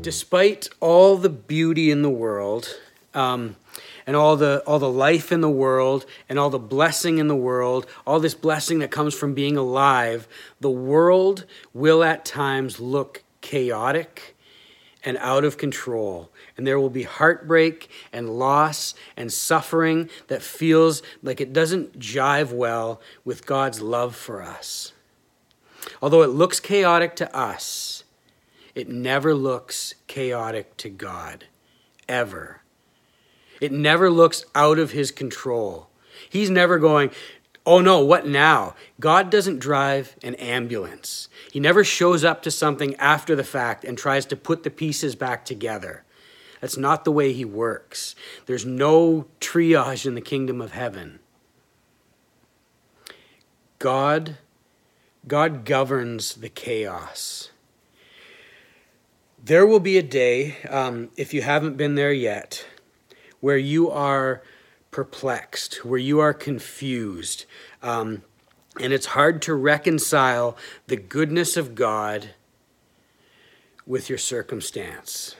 despite all the beauty in the world, um, and all the all the life in the world and all the blessing in the world, all this blessing that comes from being alive, the world will at times look chaotic and out of control. And there will be heartbreak and loss and suffering that feels like it doesn't jive well with God's love for us. Although it looks chaotic to us, it never looks chaotic to God, ever. It never looks out of his control. He's never going, oh no, what now? God doesn't drive an ambulance. He never shows up to something after the fact and tries to put the pieces back together. That's not the way he works. There's no triage in the kingdom of heaven. God God governs the chaos. There will be a day, um, if you haven't been there yet, where you are perplexed, where you are confused. Um, and it's hard to reconcile the goodness of God with your circumstance.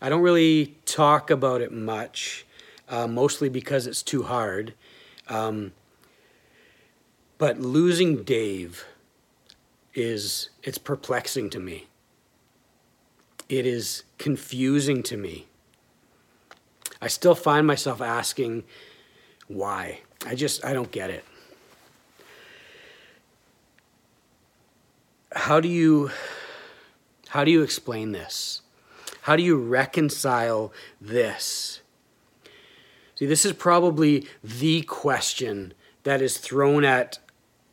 I don't really talk about it much, uh, mostly because it's too hard. Um, but losing Dave is it's perplexing to me. It is confusing to me. I still find myself asking why. I just I don't get it. How do you how do you explain this? How do you reconcile this? See, this is probably the question that is thrown at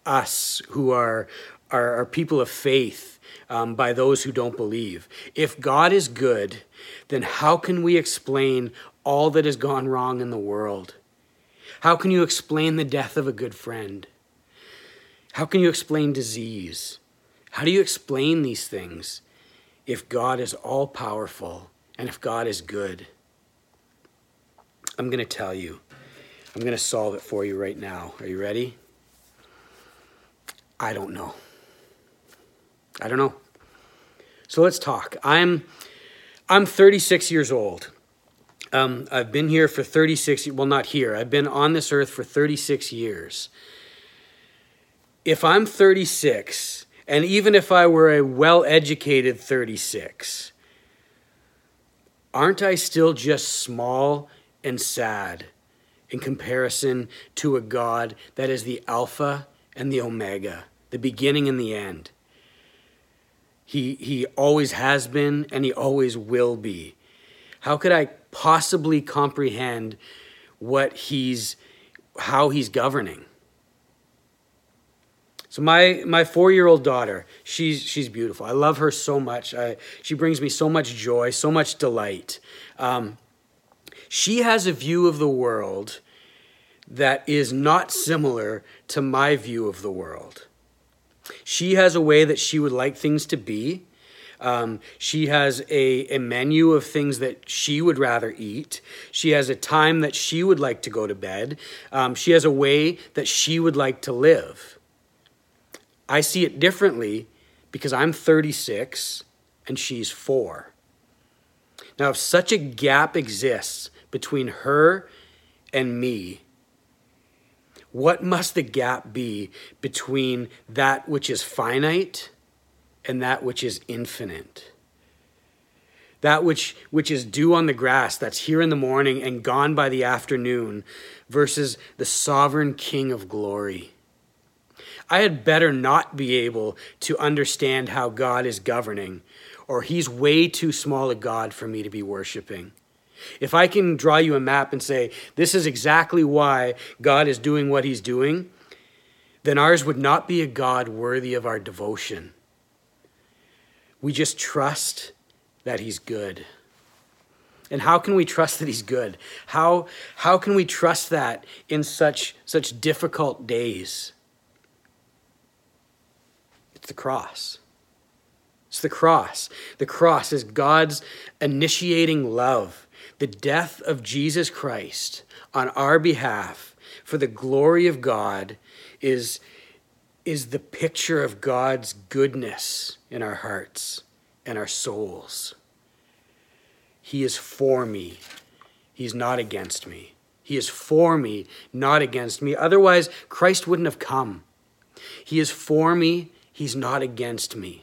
us who are, are, are people of faith um, by those who don't believe. If God is good, then how can we explain all that has gone wrong in the world? How can you explain the death of a good friend? How can you explain disease? How do you explain these things if God is all powerful and if God is good? I'm going to tell you. I'm going to solve it for you right now. Are you ready? I don't know. I don't know. So let's talk. I'm I'm 36 years old. Um, I've been here for 36 well not here. I've been on this earth for 36 years. If I'm 36 and even if I were a well-educated 36 aren't I still just small and sad in comparison to a God that is the Alpha and the Omega, the beginning and the end. He, he always has been and he always will be. How could I possibly comprehend what he's, how he's governing? So my my four year old daughter, she's she's beautiful. I love her so much. I, she brings me so much joy, so much delight. Um, she has a view of the world that is not similar to my view of the world. She has a way that she would like things to be. Um, she has a, a menu of things that she would rather eat. She has a time that she would like to go to bed. Um, she has a way that she would like to live. I see it differently because I'm 36 and she's four. Now, if such a gap exists between her and me, what must the gap be between that which is finite and that which is infinite? That which, which is dew on the grass, that's here in the morning and gone by the afternoon, versus the sovereign King of glory. I had better not be able to understand how God is governing, or He's way too small a God for me to be worshiping. If I can draw you a map and say, this is exactly why God is doing what he's doing, then ours would not be a God worthy of our devotion. We just trust that he's good. And how can we trust that he's good? How, how can we trust that in such, such difficult days? It's the cross. It's the cross. The cross is God's initiating love the death of Jesus Christ on our behalf for the glory of God is, is the picture of God's goodness in our hearts and our souls. He is for me. He's not against me. He is for me, not against me. Otherwise, Christ wouldn't have come. He is for me. He's not against me.